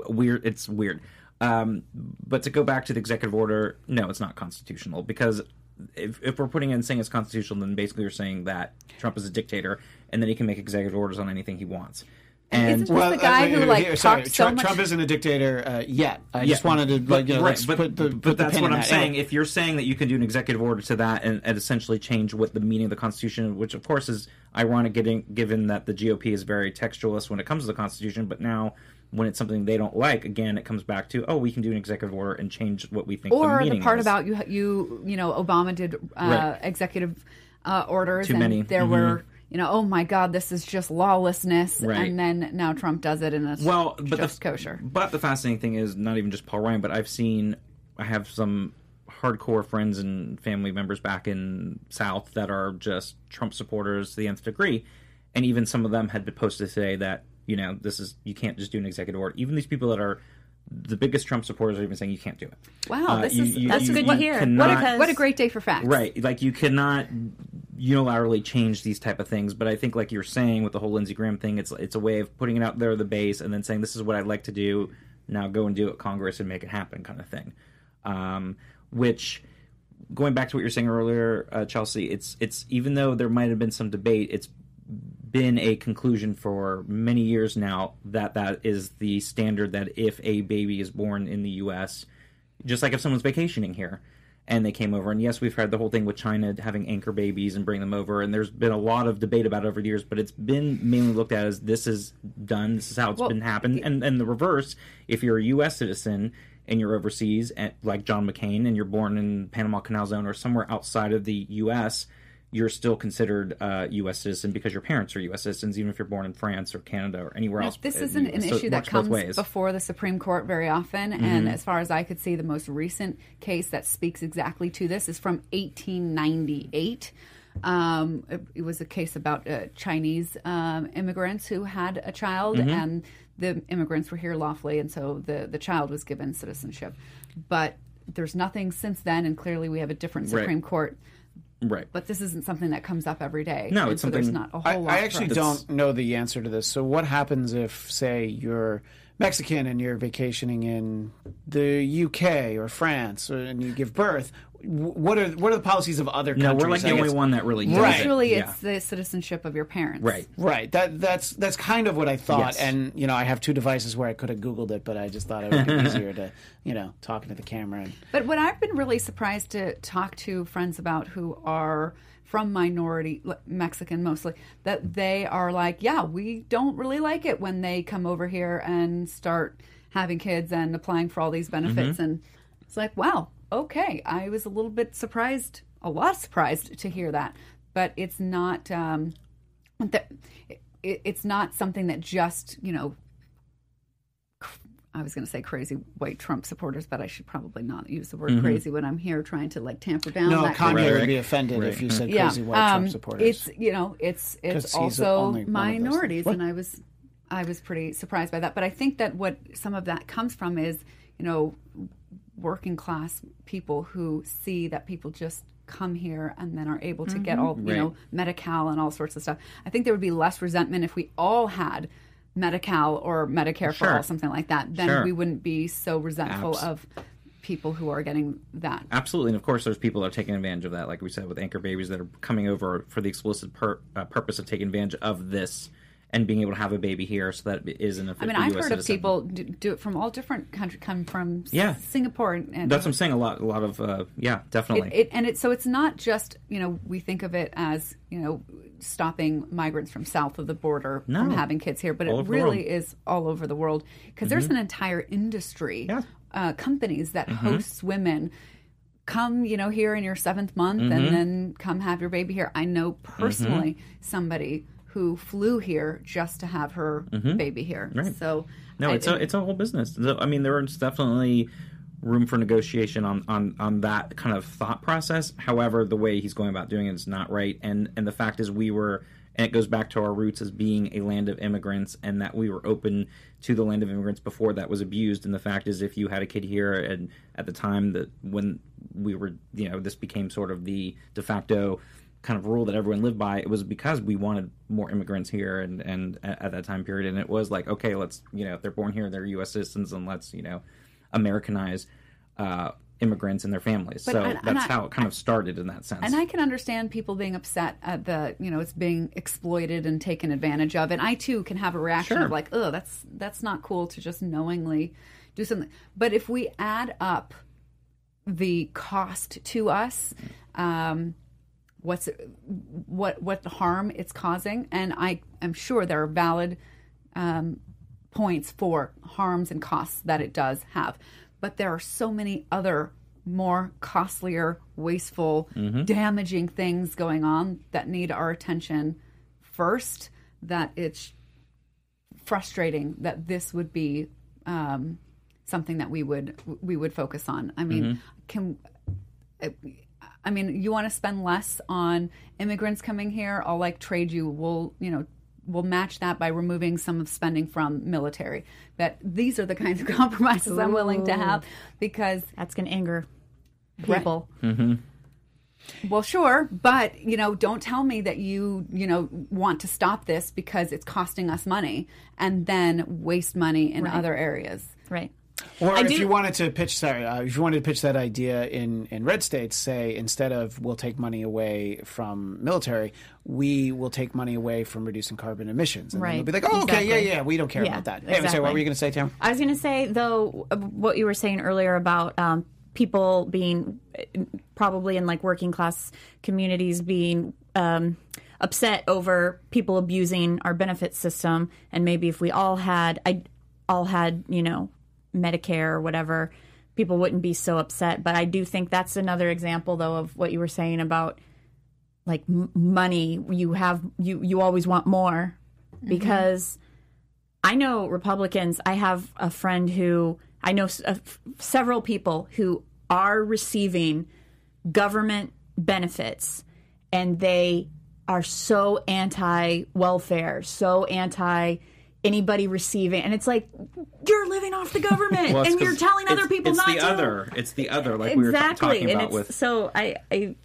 weird. It's weird. Um, but to go back to the executive order, no, it's not constitutional because if, if we're putting in saying it's constitutional, then basically you're saying that Trump is a dictator and then he can make executive orders on anything he wants. And Isn't this the guy who, like, uh, here, sorry, talked so Trump, much- Trump isn't a dictator uh, yet. I just wanted to but- like, you know, right, but, put the, but put the that's pin what I'm that. saying. Anyway. If you're saying that you can do an executive order to that and, and essentially change what the meaning of the Constitution, which of course is ironic, getting, given that the GOP is very textualist when it comes to the Constitution, but now when it's something they don't like, again, it comes back to oh, we can do an executive order and change what we think. or the, the, part is. about you you you know Obama did uh, Right. executive uh, orders Too and many. there Mhm. were you know oh my god this is just lawlessness Right. and then now Trump does it and it's well, but just the, kosher. But the fascinating thing is not even just Paul Ryan, but I've seen I have some hardcore friends and family members back in South that are just Trump supporters to the nth degree, and even some of them had been posted today that you know this is you can't just do an executive order. Even these people that are the biggest Trump supporters are even saying you can't do it. Wow, Uh, this you- is you- That's you- good to hear. cannot- What a- what a great day for facts. Right. Like you cannot unilaterally change these type of things, but I think like you're saying with the whole Lindsey Graham thing, it's it's a way of putting it out there the base and then saying this is what I'd like to do. Now go and do it Congress and make it happen kind of thing. Um, which going back to what you're saying earlier, uh, Chelsea, it's it's even though there might have been some debate, it's been a conclusion for many years now that that is the standard that if a baby is born in the U.S., just like if someone's vacationing here and they came over, and yes, we've had the whole thing with China having anchor babies and bring them over, and there's been a lot of debate about it over the years, but it's been mainly looked at as this is done, this is how it's Well, been happened, and and the reverse, if you're a U.S. citizen and you're overseas, and, like John McCain, and you're born in Panama Canal Zone or somewhere outside of the U.S., you're still considered a U.S. citizen because your parents are U.S. citizens, even if you're born in France or Canada or anywhere else. This uh, isn't an so issue that comes. Mm-hmm. before the Supreme Court very often. And as far as I could see, the most recent case that speaks exactly to this is from 1898. Um, it, it was a case about uh, Chinese um, immigrants who had a child, Mm-hmm. and the immigrants were here lawfully, and so the, the child was given citizenship. But there's nothing since then, and clearly we have a different Right. Supreme Court. Right. But this isn't something that comes up every day. No, And it's so there's something- not a I, whole lot. I actually don't know the answer to this. So, what happens if, say, you're Mexican and you're vacationing in the UK or France, and you give birth? What are what are the policies of other No, countries? we're like the only one that really does Right. it. Usually, Yeah. it's the citizenship of your parents. right. Right. That that's that's kind of what I thought, Yes. and you know, I have two devices where I could have Googled it, but I just thought it would be easier to, you know, talking to the camera. And, But what I've been really surprised to talk to friends about who are from minority Mexican mostly that they are like, yeah, we don't really like it when they come over here and start having kids and applying for all these benefits mm-hmm. and it's like, wow, okay. I was a little bit surprised, a lot surprised to hear that. But it's not um that it, it's not something that just, you know, I was going to say crazy white Trump supporters, but I should probably not use the word crazy when I'm here trying to like tamper down. no, that Kanye would be offended if you said yeah, crazy white um, Trump supporters. It's you know, it's it's also only one of those things. minorities, and I was I was pretty surprised by that. But I think that what some of that comes from is you know working class people who see that people just come here and then are able to get all you know Medi-Cal and all sorts of stuff. I think there would be less resentment if we all had Medi-Cal or Medicare for all, something like that. Then Sure. we wouldn't be so resentful Abs- of people who are getting that. Absolutely, and of course, there's people that are taking advantage of that, like we said with anchor babies that are coming over for the explicit pur- uh, purpose of taking advantage of this and being able to have a baby here, so that it is an I official mean, I've U.S. heard of people do, do it from all different countries, come from Yeah. Singapore, and, and That's what I'm saying. A lot, a lot of, uh, yeah, definitely. it, it, and it so it's not just you know we think of it as you know stopping migrants from south of the border from having kids here, but All it really. Mm-hmm. is all over the world because there's an entire industry, Yeah. uh, companies that Mm-hmm. hosts women. Come, you know, here in your seventh month, Mm-hmm. and then come have your baby here. I know personally somebody who flew here just to have her baby here. Mm-hmm. Right. So, No, I- it's a it's a whole business. So, I mean, there is definitely room for negotiation on, on on that kind of thought process. However, the way he's going about doing it is not right. And and the fact is, we were, and it goes back to our roots as being a land of immigrants, and that we were open to the land of immigrants before that was abused. And the fact is, if you had a kid here, and at the time that when we were, you know, this became sort of the de facto kind of rule that everyone lived by it was because we wanted more immigrants here and and at at that time period and it was like okay let's you know if they're born here they're us citizens and let's you know americanize uh immigrants and their families so and- and that's I- how it kind of started in that sense And I can understand people being upset at the, you know, it's being exploited and taken advantage of. And I too can have a reaction Sure. of like, oh, that's that's not cool to just knowingly do something. But if we add up the cost to us, um, what's what what harm it's causing, and I am sure there are valid um, points for harms and costs that it does have. But there are so many other more costlier, wasteful, damaging things going on that need our attention first. That it's frustrating that this would be um, something that we would we would focus on. I mean, can I mean, you want to spend less on immigrants coming here? I'll like trade you. We'll, you know, we'll match that by removing some of spending from military. That these are the kinds of compromises I'm willing to have because, That's going to anger people. Mm-hmm. well, sure, but you know, don't tell me that you, you know, want to stop this because it's costing us money and then waste money in other areas. Right. Or I if do- you wanted to pitch, sorry, uh, if you wanted to pitch that idea in, in red states, say instead of we'll take money away from military, we will take money away from reducing carbon emissions. And Right. they'll be like, oh, okay, Exactly. yeah, yeah, we don't care Yeah, about that. Hey, so what were you going to say, Tim? I was going to say, though, uh, what you were saying earlier about um, people being uh, probably in like working class communities being um, upset over people abusing our benefit system, and maybe if we all had, I all had, you know, Medicare or whatever, people wouldn't be so upset. But I do think that's another example, though, of what you were saying about like m- money. You have you you always want more because. I know Republicans. I have a friend who I know s- uh, f- several people who are receiving government benefits and they are so anti welfare, so anti anybody receiving and it's like you're living off the government Well, and you're telling other people it's not the to. other. It's the other like we were t- talking and about it's with so I, I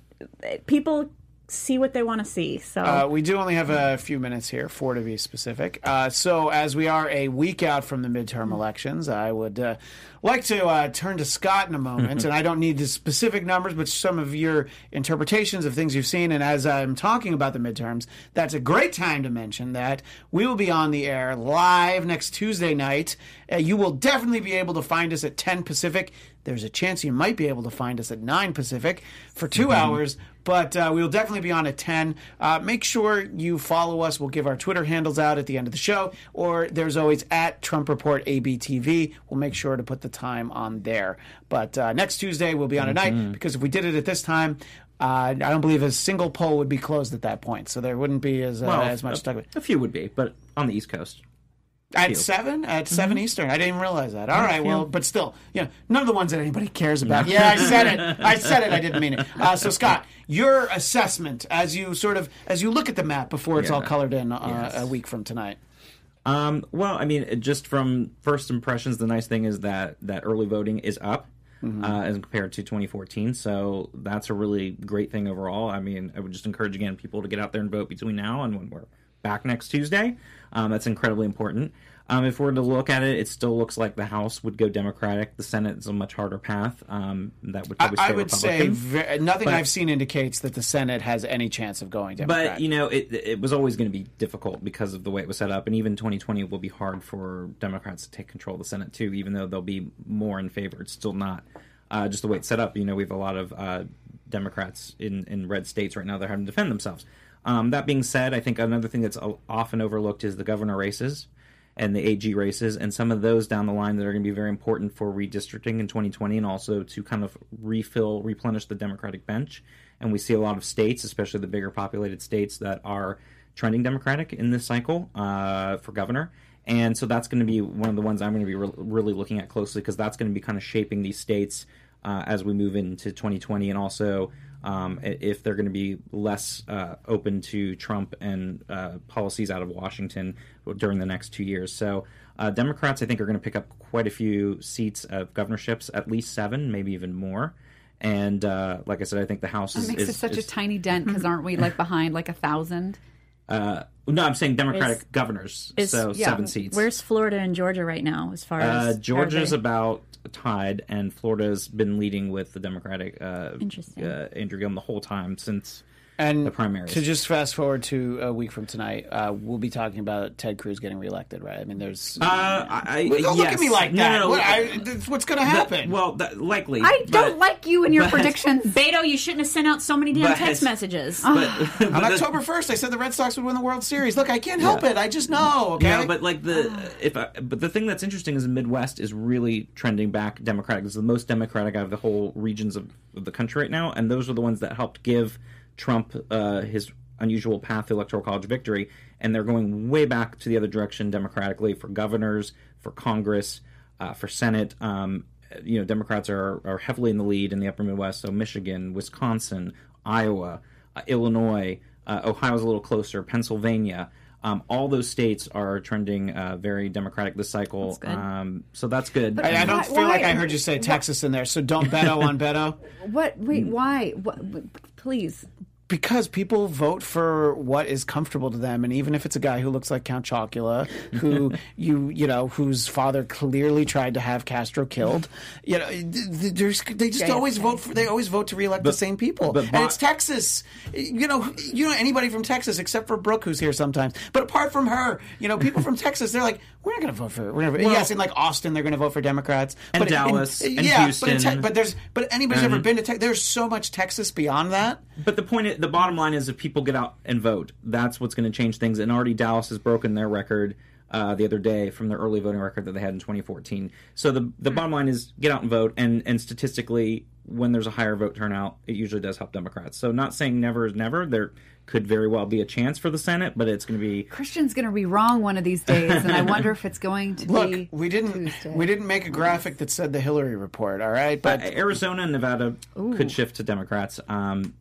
people see what they want to see. So Uh, we do only have a few minutes here, four to be specific. Uh, so, as we are a week out from the midterm elections, I would uh, like to uh, turn to Scott in a moment. and I don't need the specific numbers, but some of your interpretations of things you've seen. And as I'm talking about the midterms, that's a great time to mention that we will be on the air live next Tuesday night. Uh, you will definitely be able to find us at 10 Pacific. There's a chance you might be able to find us at 9 Pacific for 2 hours, but uh, we'll definitely be on at 10. Uh, make sure you follow us. We'll give our Twitter handles out at the end of the show, or there's always at Trump Report ABTV. We'll make sure to put the time on there. But uh, next Tuesday, we'll be on at night because if we did it at this time, uh, I don't believe a single poll would be closed at that point, so there wouldn't be as uh, Well, as much a, talk. a few would be, but on the East Coast. At seven, at 7 Eastern. I didn't realize that. All right, well, but still, you know, none of the ones that anybody cares about. Yeah, I said it. I said it. I didn't mean it. Uh, so, Scott, your assessment as you sort of as you look at the map before it's all colored in uh, Yes. a week from tonight. Um, well, I mean, just from first impressions, the nice thing is that that early voting is up uh, as compared to 2014. So that's a really great thing overall. I mean, I would just encourage again people to get out there and vote between now and when we're back next Tuesday. Um, that's incredibly important. Um, if we're to look at it, it still looks like the House would go Democratic. The Senate is a much harder path. Um, that would I, probably stay I would say nothing But- I've seen indicates that the Senate has any chance of going Democrat. But you know, it it was always going to be difficult because of the way it was set up, and even 2020 will be hard for Democrats to take control of the Senate too. Even though they'll be more in favor, it's still not uh, just the way it's set up. You know, we have a lot of uh, Democrats in in red states right now that are having to defend themselves. Um, that being said, I think another thing that's often overlooked is the governor races and the AG races, and some of those down the line that are going to be very important for redistricting in 2020, and also to kind of refill, replenish the Democratic bench. And we see a lot of states, especially the bigger populated states, that are trending Democratic in this cycle uh, for governor. And so that's going to be one of the ones I'm going to be re- really looking at closely because that's going to be kind of shaping these states uh, as we move into 2020, and also um, if they're going to be less uh, open to Trump and uh, policies out of Washington during the next two years. So, uh, Democrats, I think, are going to pick up quite a few seats of governorships, at least seven, maybe even more. And uh, like I said, I think the House is, It makes is, it such a tiny dent because aren't we like behind like a thousand? Uh, no, I'm saying Democratic Is- governors, is- so yeah. seven seats. where's Florida and Georgia right now as far uh, as Georgia's they- about tied, and Florida's been leading with the Democratic uh, Interesting. uh, Andrew Gillum the whole time since and the primaries. to just fast forward to a week from tonight, uh, we'll be talking about Ted Cruz getting reelected, right? I mean, there's. Uh, I, I, Well, don't look at me like that. no, no. What, I, that's what's going to That- happen? well, that, likely. I don't like you and your but- predictions. Beto, you shouldn't have sent out so many damn But- text messages. But, but On October 1st, I said the Red Sox would win the World Series. Look, I can't help it. I just know, okay? No, but like the if I, but the thing that's interesting is the Midwest is really trending back Democratic. It's the most Democratic out of the whole regions of, of the country right now, and those are the ones that helped give Trump uh, his unusual path to electoral college victory. And they're going way back to the other direction democratically for governors, for Congress, uh, for Senate. Um, you know, Democrats are are heavily in the lead in the Upper Midwest. So Michigan, Wisconsin, Iowa, uh, Illinois, uh, Ohio's a little closer, Pennsylvania. Um, all those states are trending uh, very Democratic this cycle. good. Um, so that's good. I, I don't Why- feel like I heard you say Texas in there, so don't Beto on Beto. What? Wait, why? What? Please. Because people vote for what is comfortable to them, and even if it's a guy who looks like Count Chocula, who you you know whose father clearly tried to have Castro killed, you know, th- th- there's, they just always vote for they always vote to reelect the same people, but and it's Texas. You know, you know anybody from Texas except for Brooke, who's here sometimes. But apart from her, you know, people from Texas, they're like, we're not going to vote for. We're gonna, yes, in like Austin, they're going to vote for Democrats, And but in- Dallas, and yeah, but, Houston. Te- but there's but anybody's ever been to Texas? There's so much Texas beyond that. But the point, the bottom line is, if people get out and vote, that's what's going to change things. And already Dallas has broken their record uh, the other day from their early voting record that they had in 2014. So the the bottom line is get out and vote. And and statistically, when there's a higher vote turnout, it usually does help Democrats. So not saying never is never. There could very well be a chance for the Senate, but it's going to be Christian's going to be wrong one of these days, and I wonder if it's going to Look, be. we didn't Tuesday. we didn't make a graphic that said the Hillary report. All right, But but Arizona and Nevada could shift to Democrats. Um,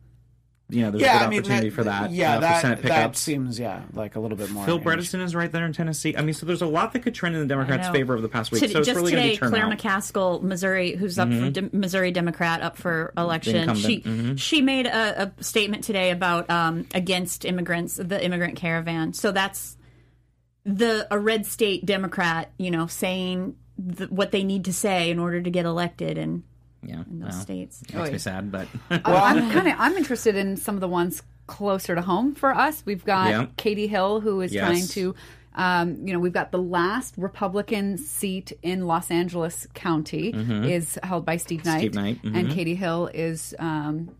you know, there's yeah, a good I mean, opportunity that, for that. Yeah, uh, that, for that seems yeah like a little bit more. Phil interesting. Bredesen is right there in Tennessee. I mean, so there's a lot that could trend in the Democrats' favor over the past week. To- so it's just really today, be Claire turnout. McCaskill, Missouri, who's up for de- Missouri Democrat, up for election. incumbent, She mhm. she made a, a statement today about um, against immigrants, the immigrant caravan. So that's the a red state Democrat, you know, saying th- what they need to say in order to get elected in, yeah, in those well, states. Makes me sad, but well, I'm kind of I'm interested in some of the ones closer to home for us. We've got Yeah. Katie Hill, who is Yes. trying to. Um, you know, we've got the last Republican seat in Los Angeles County is held by Steve Knight, Steve Knight, and mhm. Katie Hill is um,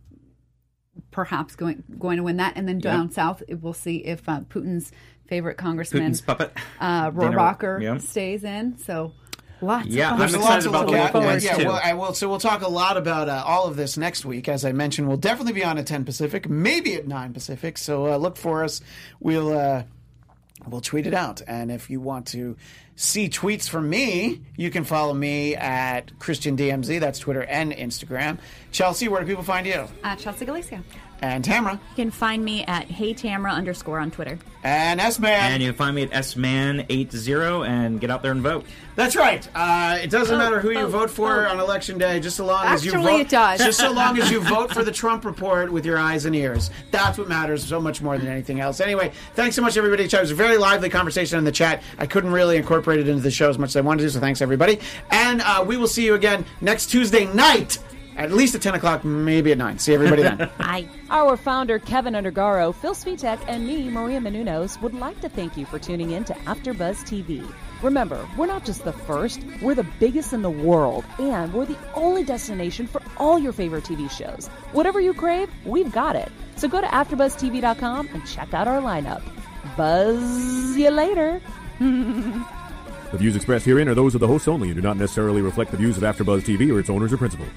perhaps going going to win that. And then down south, we'll see if uh, Putin's favorite congressman Putin's puppet. uh, Dana- Rohrabacher yeah. stays in. So lots. Yeah, of I'm. There's a excited lot to about look the at. local Yeah, ones, yeah, too. well, I will. So we'll talk a lot about uh, all of this next week. As I mentioned, we'll definitely be on at 10 Pacific, maybe at 9 Pacific. So uh, look for us. We'll uh, we'll tweet it out. And if you want to see tweets from me, you can follow me at Christian DMZ. That's Twitter and Instagram. Chelsea, where do people find you? Uh, Chelsea Galicia. And Tamara. You can find me at Hey Tamra underscore on Twitter. And S Man. And you can find me at sman80 and get out there and vote. That's right. Uh, it doesn't Oh, matter who you oh, vote for oh. on election day, just so long as you Actually, vote. it does. Just so long as you vote for the Trump report with your eyes and ears. That's what matters so much more than anything else. Anyway, thanks so much, everybody. It was a very lively conversation in the chat. I couldn't really incorporate it into the show as much as I wanted to, so thanks, everybody. And uh, we will see you again next Tuesday night, at least at 10 o'clock, maybe at 9. See everybody then. I Our founder, Kevin Undergaro, Phil Svitek, and me, Maria Menounos, would like to thank you for tuning in to AfterBuzz TV. Remember, we're not just the first, we're the biggest in the world, and we're the only destination for all your favorite TV shows. Whatever you crave, we've got it. So go to AfterBuzzTV.com and check out our lineup. Buzz you later. The views expressed herein are those of the hosts only and do not necessarily reflect the views of AfterBuzz TV or its owners or principals.